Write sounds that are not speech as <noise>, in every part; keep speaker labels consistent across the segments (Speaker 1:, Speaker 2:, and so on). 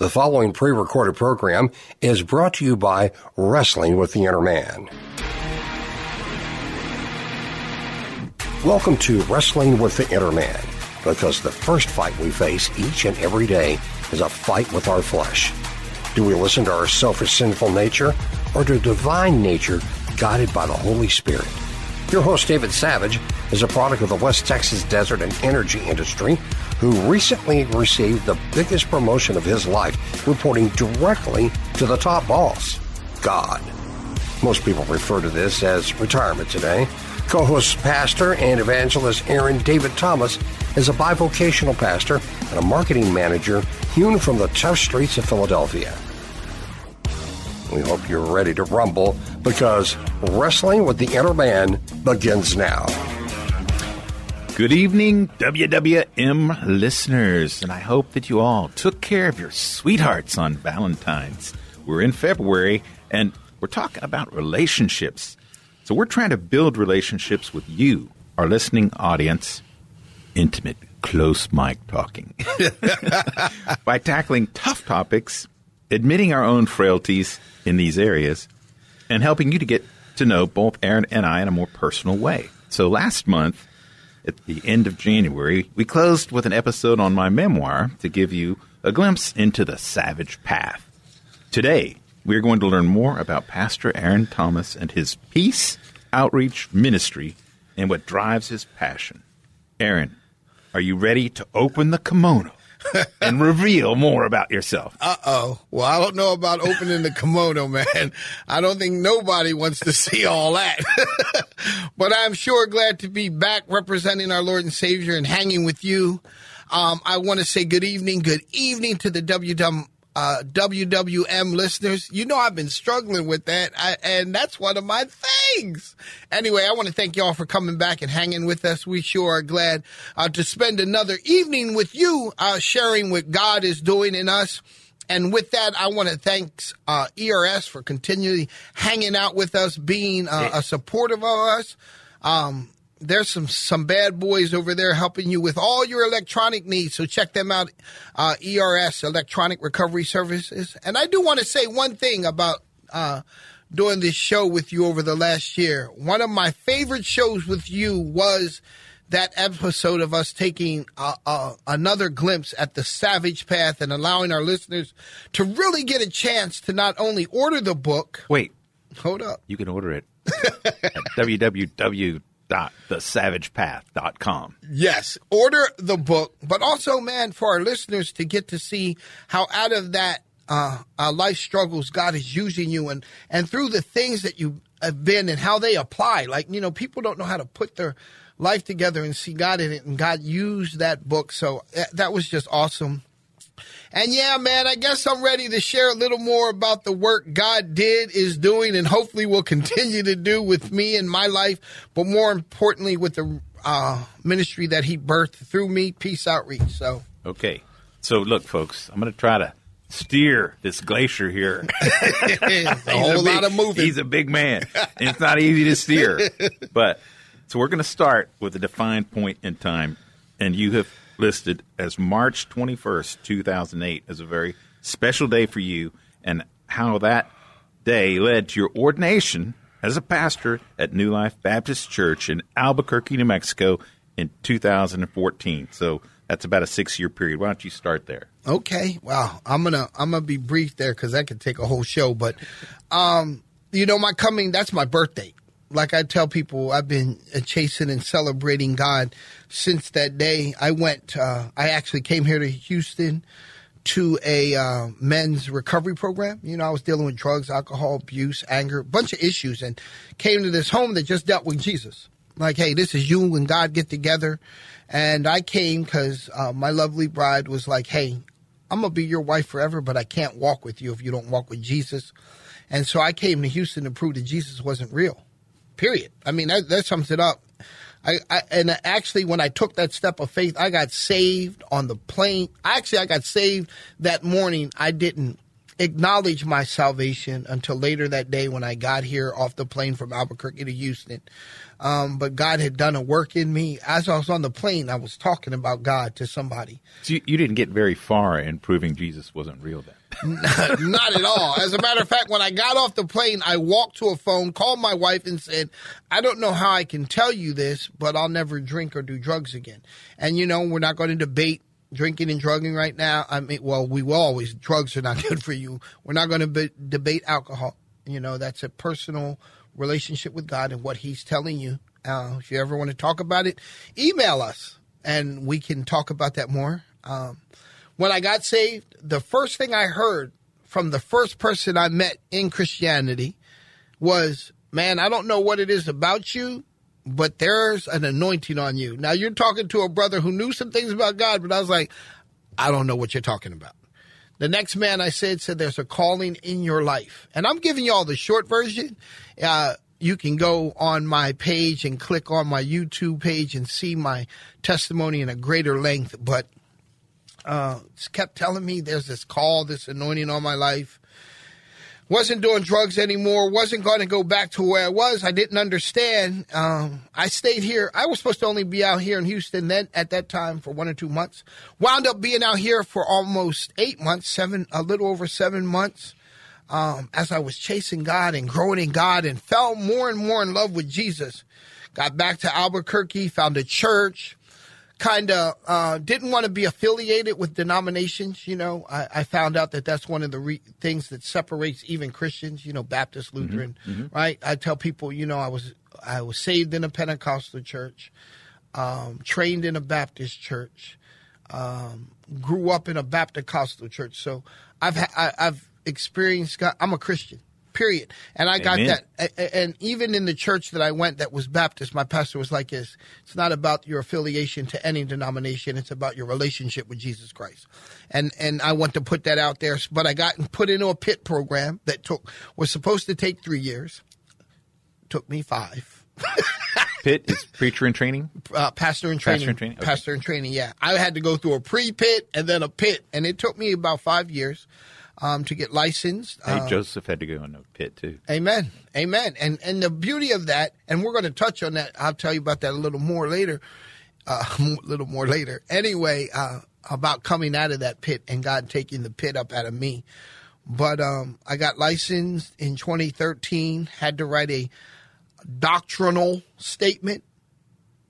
Speaker 1: The following pre recorded program is brought to you by Wrestling with the Inner Man. Welcome to Wrestling with the Inner Man, because the first fight we face each and every day is a fight with our flesh. Do we listen to our selfish, sinful nature or to divine nature guided by the Holy Spirit? Your host, David Savage, is a product of the West Texas desert and energy industry who recently received the biggest promotion of his life, reporting directly to the top boss, God. Most people refer to this as retirement today. Co host, pastor, and evangelist Aaron David Thomas is a bivocational pastor and a marketing manager hewn from the tough streets of Philadelphia. We hope you're ready to rumble because Wrestling with the Inner Man begins now.
Speaker 2: Good evening, WWM listeners, and I hope that you all took care of your sweethearts on Valentine's. We're in February, and we're talking about relationships. So we're trying to build relationships with you, our listening audience, intimate, close mic talking, <laughs> by tackling tough topics, admitting our own frailties in these areas, and helping you to get to know both Aaron and I in a more personal way. So last month, at the end of January, we closed with an episode on my memoir to give you a glimpse into the savage path. Today, we are going to learn more about Pastor Aaron Thomas and his peace outreach ministry and what drives his passion. Aaron, are you ready to open the kimono? <laughs> and reveal more about yourself.
Speaker 3: Uh oh. Well, I don't know about opening the kimono, man. I don't think nobody wants to see all that. <laughs> but I'm sure glad to be back representing our Lord and Savior and hanging with you. Um, I want to say good evening, good evening to the WW uh, WWM listeners. You know, I've been struggling with that, I, and that's one of my things. Anyway, I want to thank y'all for coming back and hanging with us. We sure are glad uh, to spend another evening with you, uh, sharing what God is doing in us. And with that, I want to thank uh, ERS for continually hanging out with us, being uh, a supportive of us. Um, there's some some bad boys over there helping you with all your electronic needs. So check them out, uh, ERS Electronic Recovery Services. And I do want to say one thing about uh, doing this show with you over the last year. One of my favorite shows with you was that episode of us taking uh, uh, another glimpse at the savage path and allowing our listeners to really get a chance to not only order the book.
Speaker 2: Wait,
Speaker 3: hold up.
Speaker 2: You can order it at <laughs> www thesavagepath.com.
Speaker 3: Yes, order the book, but also, man, for our listeners to get to see how out of that uh, uh, life struggles God is using you, and and through the things that you have been and how they apply. Like you know, people don't know how to put their life together and see God in it, and God used that book. So uh, that was just awesome. And yeah, man, I guess I'm ready to share a little more about the work God did, is doing, and hopefully will <laughs> continue to do with me in my life, but more importantly, with the uh, ministry that He birthed through me, Peace Outreach. So,
Speaker 2: okay. So, look, folks, I'm going to try to steer this glacier here. <laughs> <laughs>
Speaker 3: a whole a big, lot of moving.
Speaker 2: He's a big man, and it's not easy to steer. But so we're going to start with a defined point in time, and you have listed as March 21st, 2008, as a very special day for you, and how that day led to your ordination as a pastor at New Life Baptist Church in Albuquerque, New Mexico in 2014. So that's about a six year period. Why don't you start there?
Speaker 3: Okay. Well, I'm gonna I'm gonna be brief there because that could take a whole show. But um, you know, my coming that's my birthday like I tell people, I've been chasing and celebrating God since that day. I went, uh, I actually came here to Houston to a uh, men's recovery program. You know, I was dealing with drugs, alcohol abuse, anger, a bunch of issues, and came to this home that just dealt with Jesus. Like, hey, this is you and God get together. And I came because uh, my lovely bride was like, hey, I'm going to be your wife forever, but I can't walk with you if you don't walk with Jesus. And so I came to Houston to prove that Jesus wasn't real. Period. I mean, that, that sums it up. I, I, and actually, when I took that step of faith, I got saved on the plane. Actually, I got saved that morning. I didn't acknowledge my salvation until later that day when I got here off the plane from Albuquerque to Houston. Um, but God had done a work in me. As I was on the plane, I was talking about God to somebody.
Speaker 2: So you, you didn't get very far in proving Jesus wasn't real then. <laughs>
Speaker 3: Not at all. As a matter of fact, when I got off the plane, I walked to a phone, called my wife, and said, I don't know how I can tell you this, but I'll never drink or do drugs again. And, you know, we're not going to debate drinking and drugging right now. I mean, well, we will always, drugs are not <laughs> good for you. We're not going to be, debate alcohol. You know, that's a personal relationship with God and what He's telling you. Uh, if you ever want to talk about it, email us and we can talk about that more. Um, when I got saved, the first thing I heard from the first person I met in Christianity was, man, I don't know what it is about you, but there's an anointing on you. Now you're talking to a brother who knew some things about God, but I was like, I don't know what you're talking about. The next man I said said there's a calling in your life. And I'm giving you all the short version. Uh, you can go on my page and click on my YouTube page and see my testimony in a greater length. But uh, kept telling me there's this call, this anointing on my life. Wasn't doing drugs anymore. Wasn't going to go back to where I was. I didn't understand. Um, I stayed here. I was supposed to only be out here in Houston then at that time for one or two months. Wound up being out here for almost eight months, seven, a little over seven months. Um, as I was chasing God and growing in God and fell more and more in love with Jesus. Got back to Albuquerque, found a church, kind of uh, didn't want to be affiliated with denominations. You know, I, I found out that that's one of the re- things that separates even Christians. You know, Baptist, mm-hmm. Lutheran, mm-hmm. right? I tell people, you know, I was I was saved in a Pentecostal church, um, trained in a Baptist church, um, grew up in a Baptist church. So I've ha- I, I've experienced God. I'm a Christian period. And I got that. And even in the church that I went that was Baptist, my pastor was like this it's not about your affiliation to any denomination, it's about your relationship with Jesus Christ. And and I want to put that out there. But I got put into a pit program that took was supposed to take three years. Took me five. <laughs>
Speaker 2: pit is preacher in training?
Speaker 3: Uh, pastor in training.
Speaker 2: Pastor in training. Okay.
Speaker 3: Pastor in training, yeah. I had to go through a pre pit and then a pit. And it took me about five years um, to get licensed.
Speaker 2: Hey, uh, Joseph had to go in the pit too.
Speaker 3: Amen, amen. And and the beauty of that, and we're going to touch on that. I'll tell you about that a little more later. Uh, <laughs> a little more later. Anyway, uh, about coming out of that pit and God taking the pit up out of me. But um, I got licensed in 2013. Had to write a doctrinal statement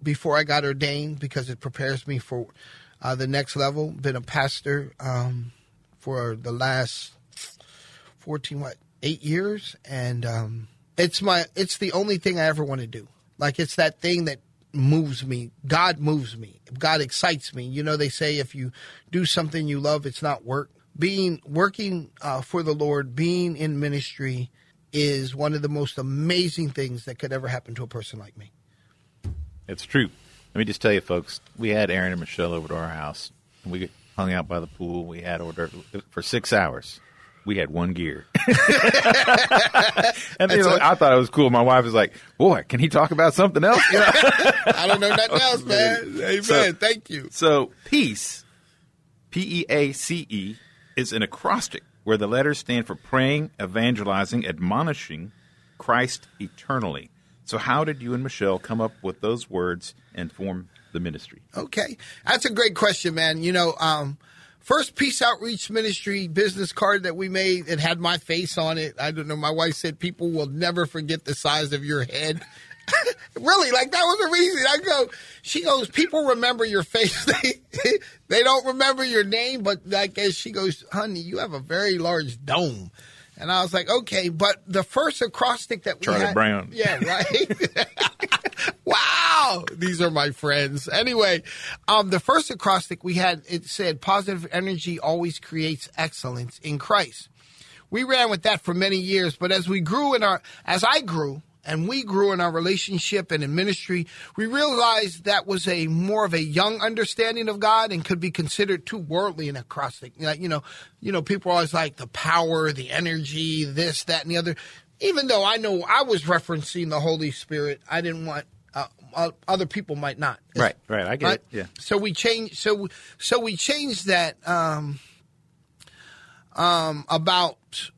Speaker 3: before I got ordained because it prepares me for uh, the next level. Been a pastor. Um, for the last 14 what eight years? And um, it's my it's the only thing i ever want to do. Like it's that thing that moves me. God moves me. God excites me. You know they say if you do something you love it's not work. Being working uh, for the lord being in ministry is one of the most amazing things that could ever happen to a person like me.
Speaker 2: It's true. Let me just tell you folks we had aaron and michelle over to our house we hung out by the pool. We had order for six hours. We had one gear, <laughs> and you know, I thought it was cool. My wife was like, "Boy, can he talk about something else?" You <laughs> know?
Speaker 3: I don't know nothing else, <laughs> man. Amen. So, Thank you.
Speaker 2: So, peace, P E A C E, is an acrostic where the letters stand for praying, evangelizing, admonishing Christ eternally. So, how did you and Michelle come up with those words and form the ministry?
Speaker 3: Okay, that's a great question, man. You know, um, first Peace Outreach Ministry business card that we made, it had my face on it. I don't know. My wife said people will never forget the size of your head. <laughs> really, like that was the reason. I go. She goes. People remember your face. <laughs> they they don't remember your name, but like as she goes, honey, you have a very large dome. And I was like, okay, but the first acrostic that we
Speaker 2: Charlie
Speaker 3: had,
Speaker 2: Brown. <laughs>
Speaker 3: Yeah, right. <laughs> wow, these are my friends. Anyway, um, the first acrostic we had it said positive energy always creates excellence in Christ. We ran with that for many years, but as we grew in our, as I grew, and we grew in our relationship and in ministry, we realized that was a more of a young understanding of God and could be considered too worldly and acrostic. You know, you know, people are always like the power, the energy, this, that, and the other. Even though I know I was referencing the Holy Spirit, I didn't want uh, other people might not.
Speaker 2: Right, right. I get right? it. Yeah.
Speaker 3: So we changed. So so we changed that. Um, um, about,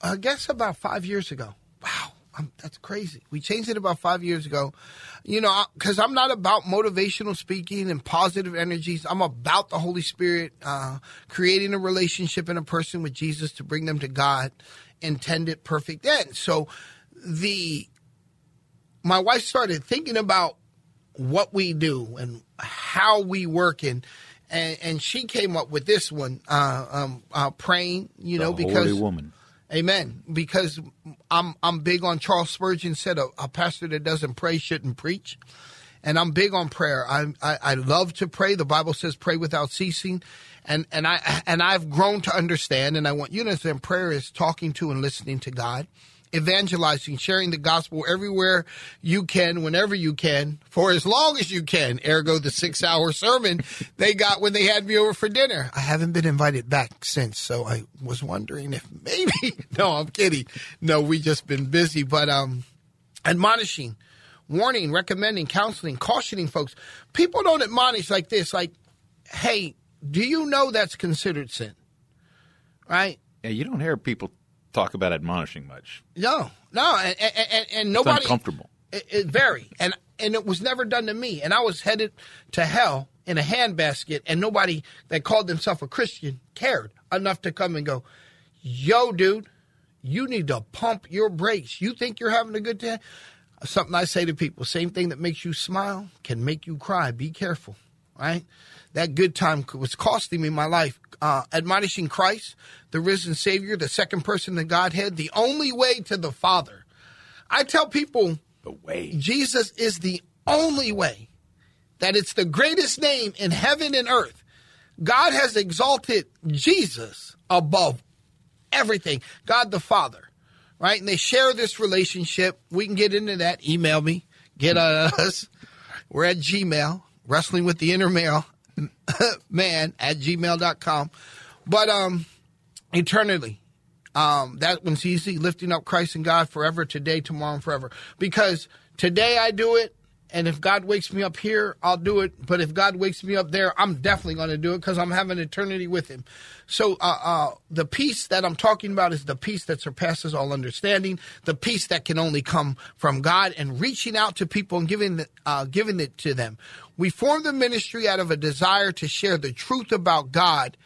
Speaker 3: I guess about five years ago. Wow. I'm, that's crazy. We changed it about five years ago. You know, because I'm not about motivational speaking and positive energies. I'm about the Holy Spirit, uh, creating a relationship in a person with Jesus to bring them to God, intended perfect end. So the, my wife started thinking about what we do and how we work and, and, and she came up with this one, uh, um, uh, praying, you
Speaker 2: The
Speaker 3: know,
Speaker 2: holy
Speaker 3: because
Speaker 2: woman.
Speaker 3: Amen. Because I'm I'm big on Charles Spurgeon said a, a pastor that doesn't pray shouldn't preach, and I'm big on prayer. I, I I love to pray. The Bible says pray without ceasing, and and I and I've grown to understand, and I want you to understand. Prayer is talking to and listening to God, evangelizing, sharing the gospel everywhere you can, whenever you can, for as long as you can. Ergo, the six hour sermon they got when they had me over for dinner. I haven't been invited back since, so I was wondering if maybe. <laughs> no, I'm kidding. No, we just been busy, but um, admonishing, warning, recommending, counseling, cautioning folks. People don't admonish like this, like, hey, do you know that's considered sin? Right?
Speaker 2: Yeah, you don't hear people talk about admonishing much.
Speaker 3: No, no, and and, and, and
Speaker 2: It's
Speaker 3: nobody.
Speaker 2: uncomfortable.
Speaker 3: It, it very, and and it was never done to me. And I was headed to hell in a handbasket, and nobody that called themselves a Christian cared enough to come and go, "Yo, dude, you need to pump your brakes. You think you're having a good time?" Something I say to people: same thing that makes you smile can make you cry. Be careful, right? That good time was costing me my life. Uh, admonishing Christ, the risen Savior, the second person in the Godhead, the only way to the Father. I tell people
Speaker 2: The way.
Speaker 3: Jesus is the only way, that it's the greatest name in heaven and earth. God has exalted Jesus above everything, God the Father, right? And they share this relationship. We can get into that. Email me, get us. We're at Gmail, wrestling with the inner male <laughs> man at gmail.com. But um eternally, um, that one's easy. Lifting up Christ and God forever, today, tomorrow, and forever. Because today I do it, and if God wakes me up here, I'll do it. But if God wakes me up there, I'm definitely going to do it because I'm having eternity with Him. So uh, uh, the peace that I'm talking about is the peace that surpasses all understanding, the peace that can only come from God, and reaching out to people and giving uh, giving it to them. We formed the ministry out of a desire to share the truth about God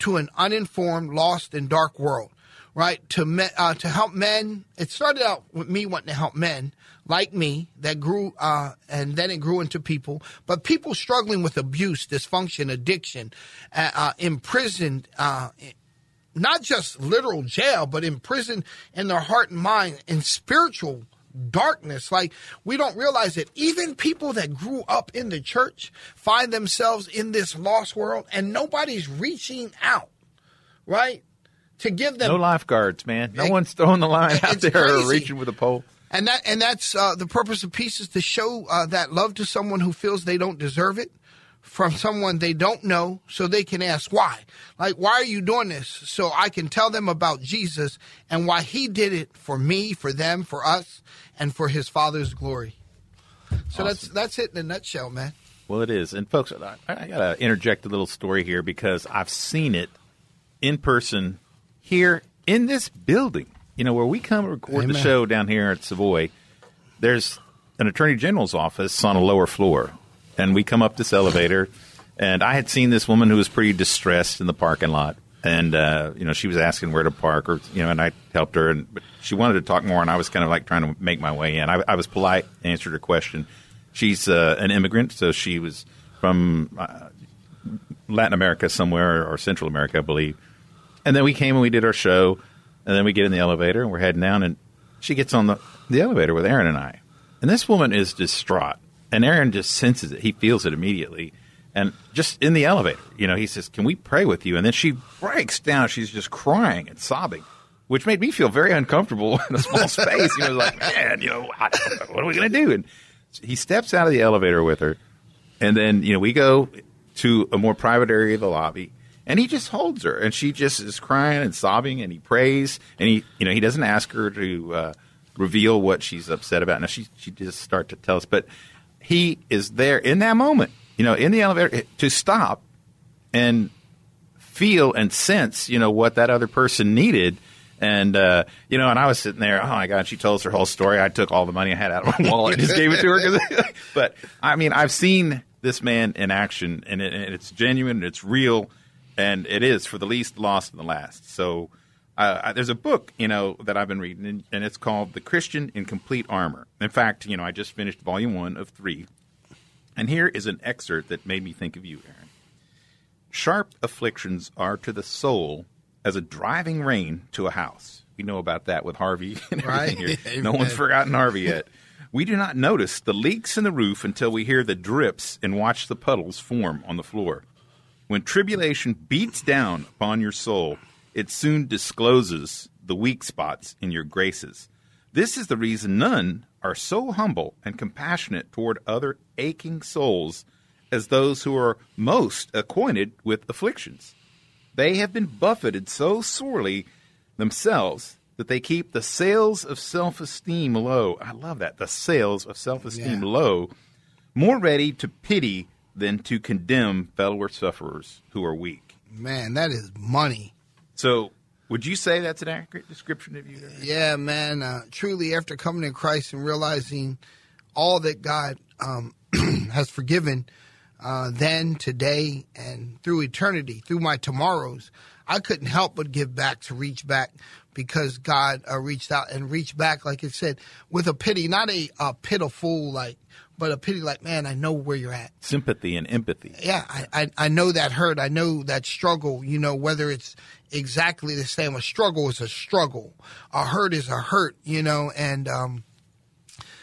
Speaker 3: to an uninformed, lost, and dark world. Right to me, uh, to help men. It started out with me wanting to help men like me that grew, uh, and then it grew into people. But people struggling with abuse, dysfunction, addiction, uh, uh, imprisoned, uh, not just literal jail, but imprisoned in their heart and mind in spiritual darkness. Like we don't realize that even people that grew up in the church find themselves in this lost world and nobody's reaching out, right? To give them
Speaker 2: No lifeguards, man. No
Speaker 3: It-
Speaker 2: one's throwing the line <laughs> out there or reaching with a pole.
Speaker 3: and that and that's uh, the purpose of peace is to show uh, that love to someone who feels they don't deserve it from someone they don't know so they can ask why like why are you doing this so i can tell them about jesus and why he did it for me for them for us and for his father's glory so that's that's it in a nutshell man
Speaker 2: Well, it is. And folks, I, I got to interject a little story here because I've seen it in person here in this building. You know, where we come record the show down here at Savoy, there's an attorney general's office on a lower floor. And we come up this elevator, and I had seen this woman who was pretty distressed in the parking lot. And, uh, you know, she was asking where to park, or, you know, and I helped her. And but she wanted to talk more, and I was kind of like trying to make my way in. I, I was polite, answered her question. She's uh, an immigrant, so she was from uh, Latin America somewhere, or Central America, I believe. And then we came and we did our show, and then we get in the elevator and we're heading down, and she gets on the, the elevator with Aaron and I. And this woman is distraught, and Aaron just senses it. He feels it immediately. And just in the elevator, you know, he says, Can we pray with you? And then she breaks down. She's just crying and sobbing, which made me feel very uncomfortable <laughs> in a small space. You know, like, man, you know, I, what are we going to do? And he steps out of the elevator with her, and then, you know, we go to a more private area of the lobby, and he just holds her, and she just is crying and sobbing, and he prays, and he, you know, he doesn't ask her to uh, reveal what she's upset about. Now she she just start to tell us, but he is there in that moment, you know, in the elevator to stop and feel and sense, you know, what that other person needed. And uh, you know, and I was sitting there. Oh my God! She told us her whole story. I took all the money I had out of my <laughs> wallet, just gave it to her. <laughs> <laughs> but I mean, I've seen this man in action, and, it, and it's genuine, it's real, and it is for the least, lost in the last. So uh, there's a book, you know, that I've been reading, and, and, it's called "The Christian in Complete Armor." In fact, you know, I just finished volume one of three, and here is an excerpt that made me think of you, Aaron. Sharp afflictions are to the soul as a driving rain to a house. We know about that with Harvey <laughs> and everything right? here. <laughs> no one's forgotten Harvey yet. We do not notice the leaks in the roof until we hear the drips and watch the puddles form on the floor. When tribulation beats down upon your soul, it soon discloses the weak spots in your graces. This is the reason none are so humble and compassionate toward other aching souls as those who are most acquainted with afflictions. They have been buffeted so sorely themselves that they keep the sails of self esteem low. I love that. The sails of self esteem yeah. low, more ready to pity than to condemn fellow sufferers who are weak.
Speaker 3: Man, that is money.
Speaker 2: So, would you say that's an accurate description of you?
Speaker 3: Yeah, man. Uh, truly, after coming to Christ and realizing all that God um, <clears throat> has forgiven, uh, then, today, and through eternity, through my tomorrows, I couldn't help but give back to reach back because God uh, reached out and reached back, like it said, with a pity, not a, a pitiful, like, but a pity, like, man, I know where you're at.
Speaker 2: Sympathy and empathy.
Speaker 3: Yeah, I, I, I know that hurt. I know that struggle, you know, whether it's exactly the same. A struggle is a struggle, a hurt is a hurt, you know, and um,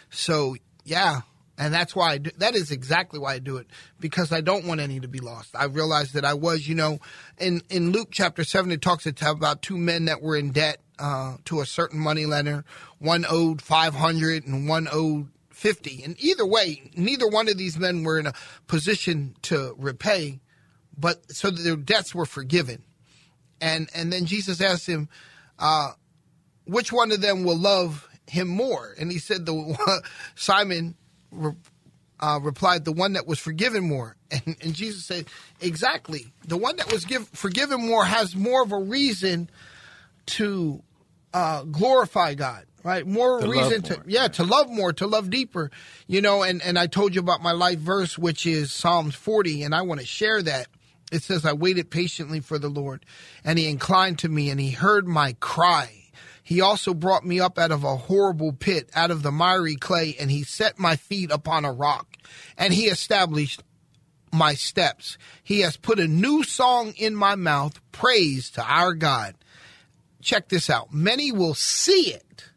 Speaker 3: so, yeah, and that's why I do, that is exactly why I do it because I don't want any to be lost. I realized that I was, you know, in in Luke chapter seven, it talks about two men that were in debt uh, to a certain money lender. One owed five hundred, and one owed fifty. And either way, neither one of these men were in a position to repay, but so their debts were forgiven. And and then Jesus asked him, uh, which one of them will love him more? And he said, the <laughs> Simon uh, replied, "The one that was forgiven more." <laughs> And, and Jesus said, "Exactly. The one that was give, forgiven more has more of a reason to uh, glorify God." Right, more to reason to more. yeah to love more, to love deeper, you know. And and I told you about my life verse, which is Psalms forty, and I want to share that. It says, "I waited patiently for the Lord, and He inclined to me, and He heard my cry." He also brought me up out of a horrible pit, out of the miry clay, and he set my feet upon a rock, and he established my steps. He has put a new song in my mouth, praise to our God. Check this out. Many will see it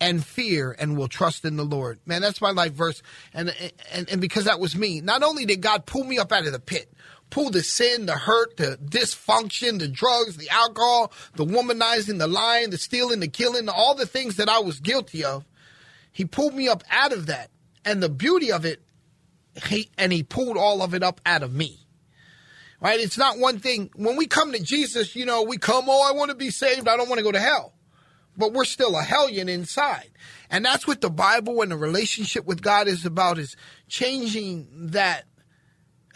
Speaker 3: and fear and will trust in the Lord. Man, that's my life verse. And, and, and because that was me, not only did God pull me up out of the pit, pull the sin, the hurt, the dysfunction, the drugs, the alcohol, the womanizing, the lying, the stealing, the killing, all the things that I was guilty of. He pulled me up out of that. And the beauty of it, he, and he pulled all of it up out of me. Right? It's not one thing. When we come to Jesus, you know, we come, oh, I want to be saved. I don't want to go to hell. But we're still a hellion inside. And that's what the Bible and the relationship with God is about is changing that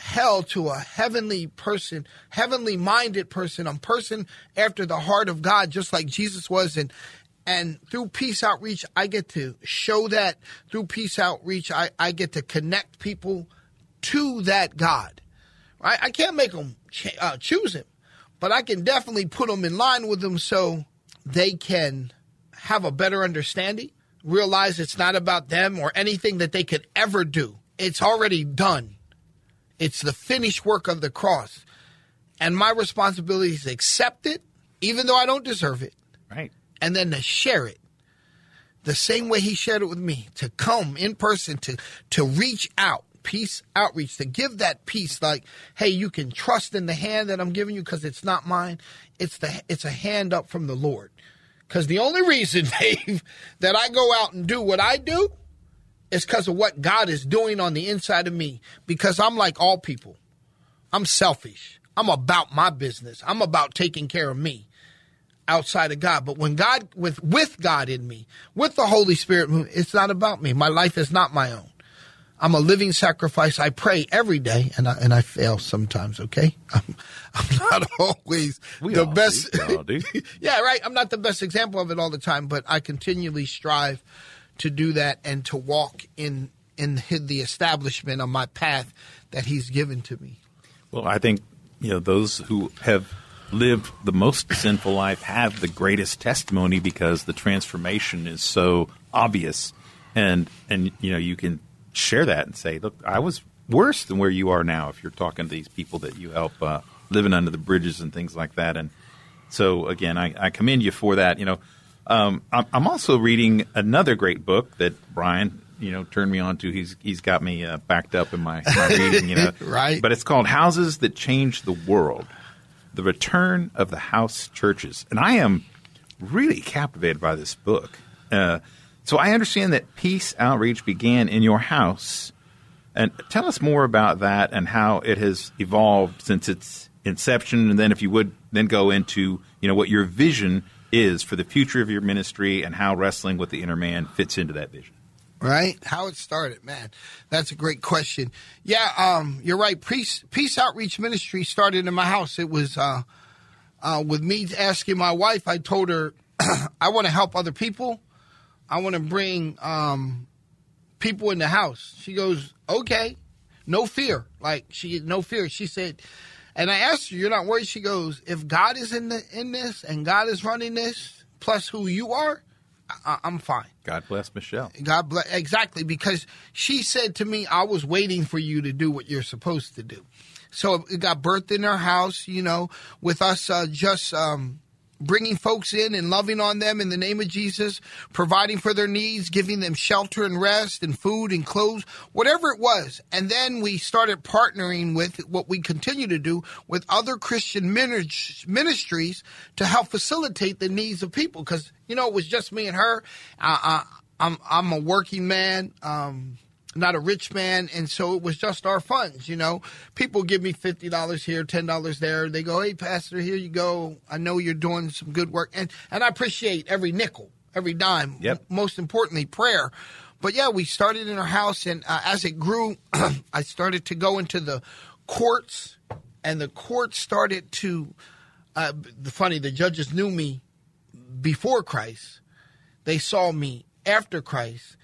Speaker 3: hell to a heavenly person, heavenly minded person, a person after the heart of God, just like Jesus was. And, and through peace outreach, I get to show that through peace outreach, I, I get to connect people to that God. Right? I can't make them ch- uh, choose him, but I can definitely put them in line with him so they can have a better understanding, realize it's not about them or anything that they could ever do. It's already done it's the finished work of the cross. And my responsibility is to accept it, even though I don't deserve it.
Speaker 2: Right.
Speaker 3: And then to share it. The same way he shared it with me, to come in person, to to reach out, peace outreach, to give that peace like, hey, you can trust in the hand that I'm giving you because it's not mine. It's the it's a hand up from the Lord. Because the only reason, <laughs> Dave, that I go out and do what I do is because of what God is doing on the inside of me. Because I'm like all people. I'm selfish. I'm about my business. I'm about taking care of me outside of God. But when God with with God in me, with the Holy Spirit, it's not about me. My life is not my own. I'm a living sacrifice. I pray every day, and I and I fail sometimes. Okay, <laughs> I'm, I'm not <laughs> always
Speaker 2: We
Speaker 3: the best.
Speaker 2: do. Do. <laughs>
Speaker 3: yeah, right. I'm not the best example of it all the time, but I continually strive to do that and to walk in in the establishment of my path that He's given to me.
Speaker 2: Well, I think you know those who have lived the most sinful life have the greatest testimony because the transformation is so obvious, and and you know you can share that and say, look, I was worse than where you are now. If you're talking to these people that you help uh, living under the bridges and things like that, and so again, I, I commend you for that. You know, um, I'm, I'm also reading another great book that Brian, you know, turned me on to. He's he's got me uh, backed up in my, my <laughs> reading. You know,
Speaker 3: Right.
Speaker 2: But it's called Houses That Change the World: The Return of the House Churches, and I am really captivated by this book. Uh, so I understand that peace outreach began in your house. And tell us more about that and how it has evolved since its inception, and then, if you would, then go into you know what your vision is for the future of your ministry and how wrestling with the inner man fits into that vision.
Speaker 3: right? How it started, man. That's a great question. Yeah, um, you're right. Peace, Peace Outreach Ministry started in my house. It was uh, uh, with me asking my wife. I told her <clears throat> I want to help other people. I want to bring um, people in the house. She goes, okay, no fear. Like she, no fear. She said, and I asked her, you're not worried. She goes, if God is in the in this and God is running this, plus who you are, I, I'm fine.
Speaker 2: God bless Michelle.
Speaker 3: God bless. Exactly, because she said to me, I was waiting for you to do what you're supposed to do. So it got birthed in our house, you know, with us uh, just um, bringing folks in and loving on them in the name of Jesus, providing for their needs, giving them shelter and rest and food and clothes, whatever it was. And then we started partnering with what we continue to do with other Christian ministries to help facilitate the needs of people. Because, you know, it was just me and her. Uh, uh, I'm, I'm a working man. Um, not a rich man, and so it was just our funds. You know, people give me fifty dollars here, ten dollars there. They go, "Hey, Pastor, here you go. I know you're doing some good work," and and I appreciate every nickel, every dime.
Speaker 2: Yep.
Speaker 3: Most importantly, prayer. But yeah, we started in our house, and uh, as it grew, <clears throat> I started to go into the courts, and the courts started to. Uh, the funny, the judges knew me before Christ. They saw me after Christ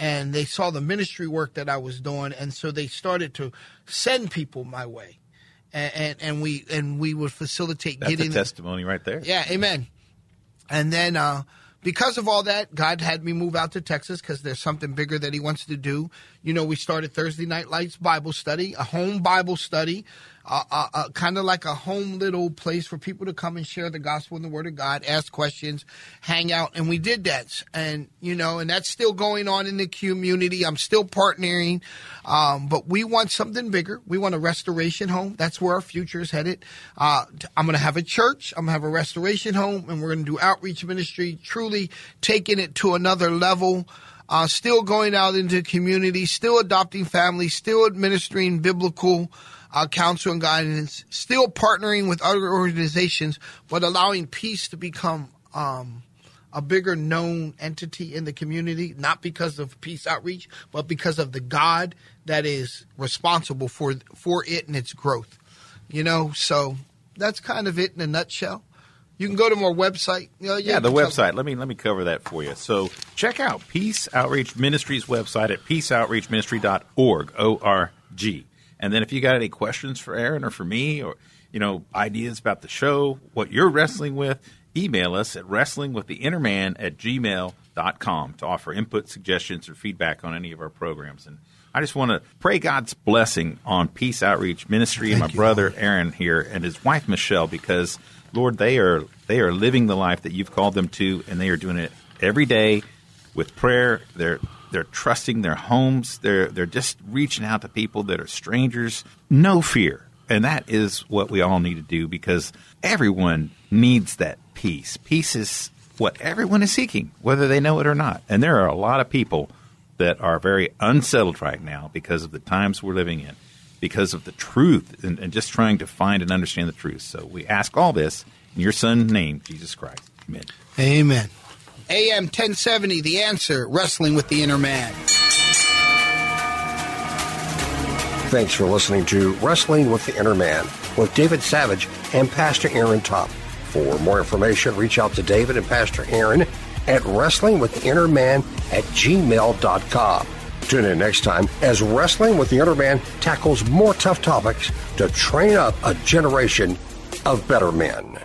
Speaker 3: and they saw the ministry work that I was doing, and so they started to send people my way, and and, and we and we would facilitate
Speaker 2: That's
Speaker 3: getting
Speaker 2: testimony right there.
Speaker 3: yeah, amen. And then uh, because of all that, God had me move out to Texas because there's something bigger that He wants to do. You know, we started Thursday Night Lights Bible Study, a home Bible study, uh, uh, uh, kind of like a home little place for people to come and share the gospel and the Word of God, ask questions, hang out, and we did that. And you know, and that's still going on in the community. I'm still partnering, um, but we want something bigger. We want a restoration home. That's where our future is headed. Uh, I'm going to have a church. I'm going to have a restoration home, and we're going to do outreach ministry. Truly taking it to another level uh, still going out into community, still adopting families, still administering biblical uh, counsel and guidance, still partnering with other organizations, but allowing peace to become um, a bigger known entity in the community, not because of peace outreach, but because of the God that is responsible for for it and its growth. You know, so that's kind of it in a nutshell. You can go to our website. You know, you
Speaker 2: Yeah, the website. Let me let me cover that for you. So check out Peace Outreach Ministries website at peaceoutreachministry.org, O R G. And then if you got any questions for Aaron or for me, or you know ideas about the show, what you're wrestling with, email us at wrestlingwiththeinnerman at gmail.com to offer input, suggestions, or feedback on any of our programs. And I just want to pray God's blessing on Peace Outreach Ministry and my brother Aaron here and his wife Michelle because Lord they are they are living the life that you've called them to and they are doing it every day with prayer. They're they're trusting their homes. They're they're just reaching out to people that are strangers. No fear. And that is what we all need to do because everyone needs that peace. Peace is what everyone is seeking, whether they know it or not. And there are a lot of people that are very unsettled right now because of the times we're living in, because of the truth, and, and just trying to find and understand the truth. So we ask all this in your son's name, Jesus Christ. Amen.
Speaker 3: Amen. AM 1070, The Answer, Wrestling with the Inner Man.
Speaker 1: Thanks for listening to Wrestling with the Inner Man with David Savage and Pastor Aaron Thomas. For more information, reach out to David and Pastor Aaron at wrestlingwiththeinnerman at gmail.com. Tune in next time as Wrestling with the Inner Man tackles more tough topics to train up a generation of better men.